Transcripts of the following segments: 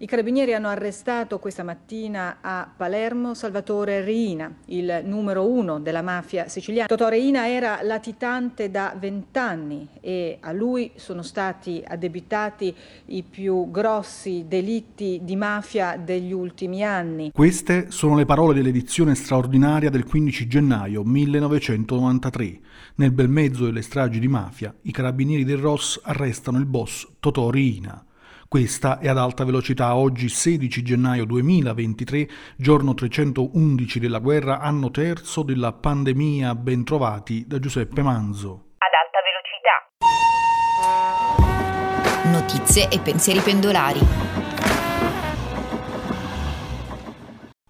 I carabinieri hanno arrestato questa mattina a Palermo Salvatore Reina, il numero uno della mafia siciliana. Totò Reina era latitante da vent'anni e a lui sono stati addebitati i più grossi delitti di mafia degli ultimi anni. Queste sono le parole dell'edizione straordinaria del 15 gennaio 1993. Nel bel mezzo delle stragi di mafia, i carabinieri del Ross arrestano il boss Totò Reina. Questa è ad alta velocità oggi 16 gennaio 2023, giorno 311 della guerra, anno terzo della pandemia, bentrovati da Giuseppe Manzo. Ad alta velocità. Notizie e pensieri pendolari.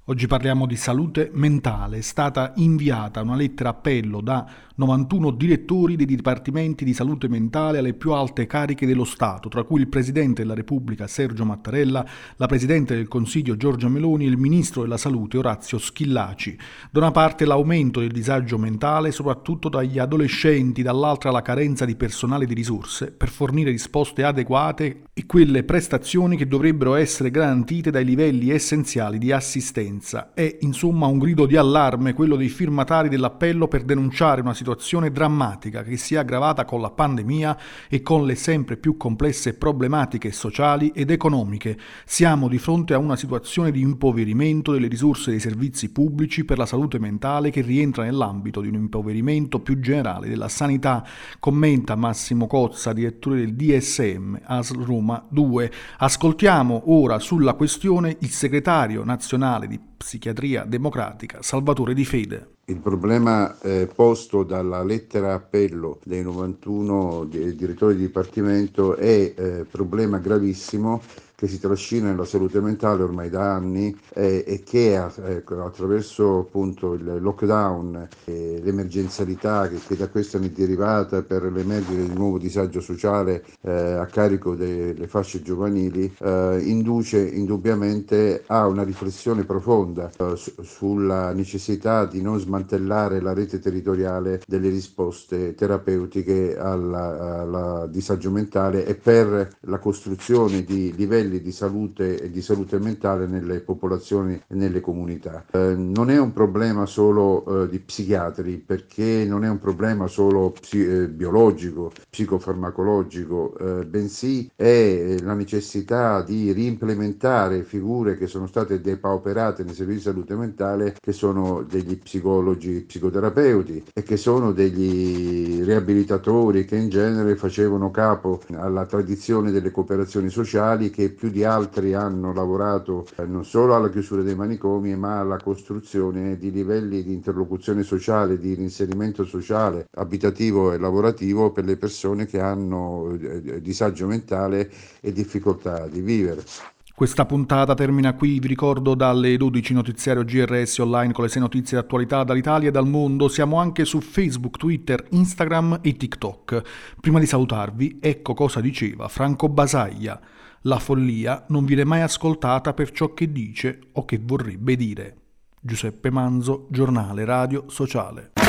Oggi parliamo di salute mentale. È stata inviata una lettera appello da 91 direttori dei dipartimenti di salute mentale alle più alte cariche dello Stato, tra cui il Presidente della Repubblica Sergio Mattarella, la Presidente del Consiglio Giorgia Meloni e il Ministro della Salute Orazio Schillaci. Da una parte l'aumento del disagio mentale, soprattutto dagli adolescenti, dall'altra la carenza di personale e di risorse per fornire risposte adeguate e quelle prestazioni che dovrebbero essere garantite dai livelli essenziali di assistenza violenza. È insomma un grido di allarme quello dei firmatari dell'appello per denunciare una situazione drammatica che si è aggravata con la pandemia e con le sempre più complesse problematiche sociali ed economiche. Siamo di fronte a una situazione di impoverimento delle risorse dei servizi pubblici per la salute mentale che rientra nell'ambito di un impoverimento più generale della sanità, commenta Massimo Cozza, direttore del DSM ASL Roma 2. Ascoltiamo ora sulla questione il segretario nazionale di psichiatria democratica Salvatore Di Fede. Il problema eh, posto dalla lettera appello dei 91 direttori di dipartimento è eh, problema gravissimo che si trascina nella salute mentale ormai da anni eh, e che ecco, attraverso appunto il lockdown e l'emergenzialità che, che, da questo ne è derivata per l'emergere di nuovo disagio sociale eh, a carico delle fasce giovanili eh, induce indubbiamente a una riflessione profonda eh, su, sulla necessità di non smantellare la rete territoriale delle risposte terapeutiche al disagio mentale e per la costruzione di livelli livelli di salute e di salute mentale nelle popolazioni e nelle comunità. Eh, non è un problema solo eh, di psichiatri perché non è un problema solo psi- eh, biologico, psicofarmacologico, eh, bensì è eh, la necessità di reimplementare figure che sono state depauperate nei servizi di salute mentale che sono degli psicologi, psicoterapeuti e che sono degli riabilitatori che in genere facevano capo alla tradizione delle cooperazioni sociali che più di altri hanno lavorato eh, non solo alla chiusura dei manicomi, ma alla costruzione di livelli di interlocuzione sociale, di reinserimento sociale, abitativo e lavorativo per le persone che hanno eh, disagio mentale e difficoltà di vivere. Questa puntata termina qui, vi ricordo dalle 12 notiziario GRS online con le 6 notizie d'attualità dall'Italia e dal mondo, siamo anche su Facebook, Twitter, Instagram e TikTok. Prima di salutarvi, ecco cosa diceva Franco Basaglia. La follia non viene mai ascoltata per ciò che dice o che vorrebbe dire. Giuseppe Manzo, giornale radio sociale.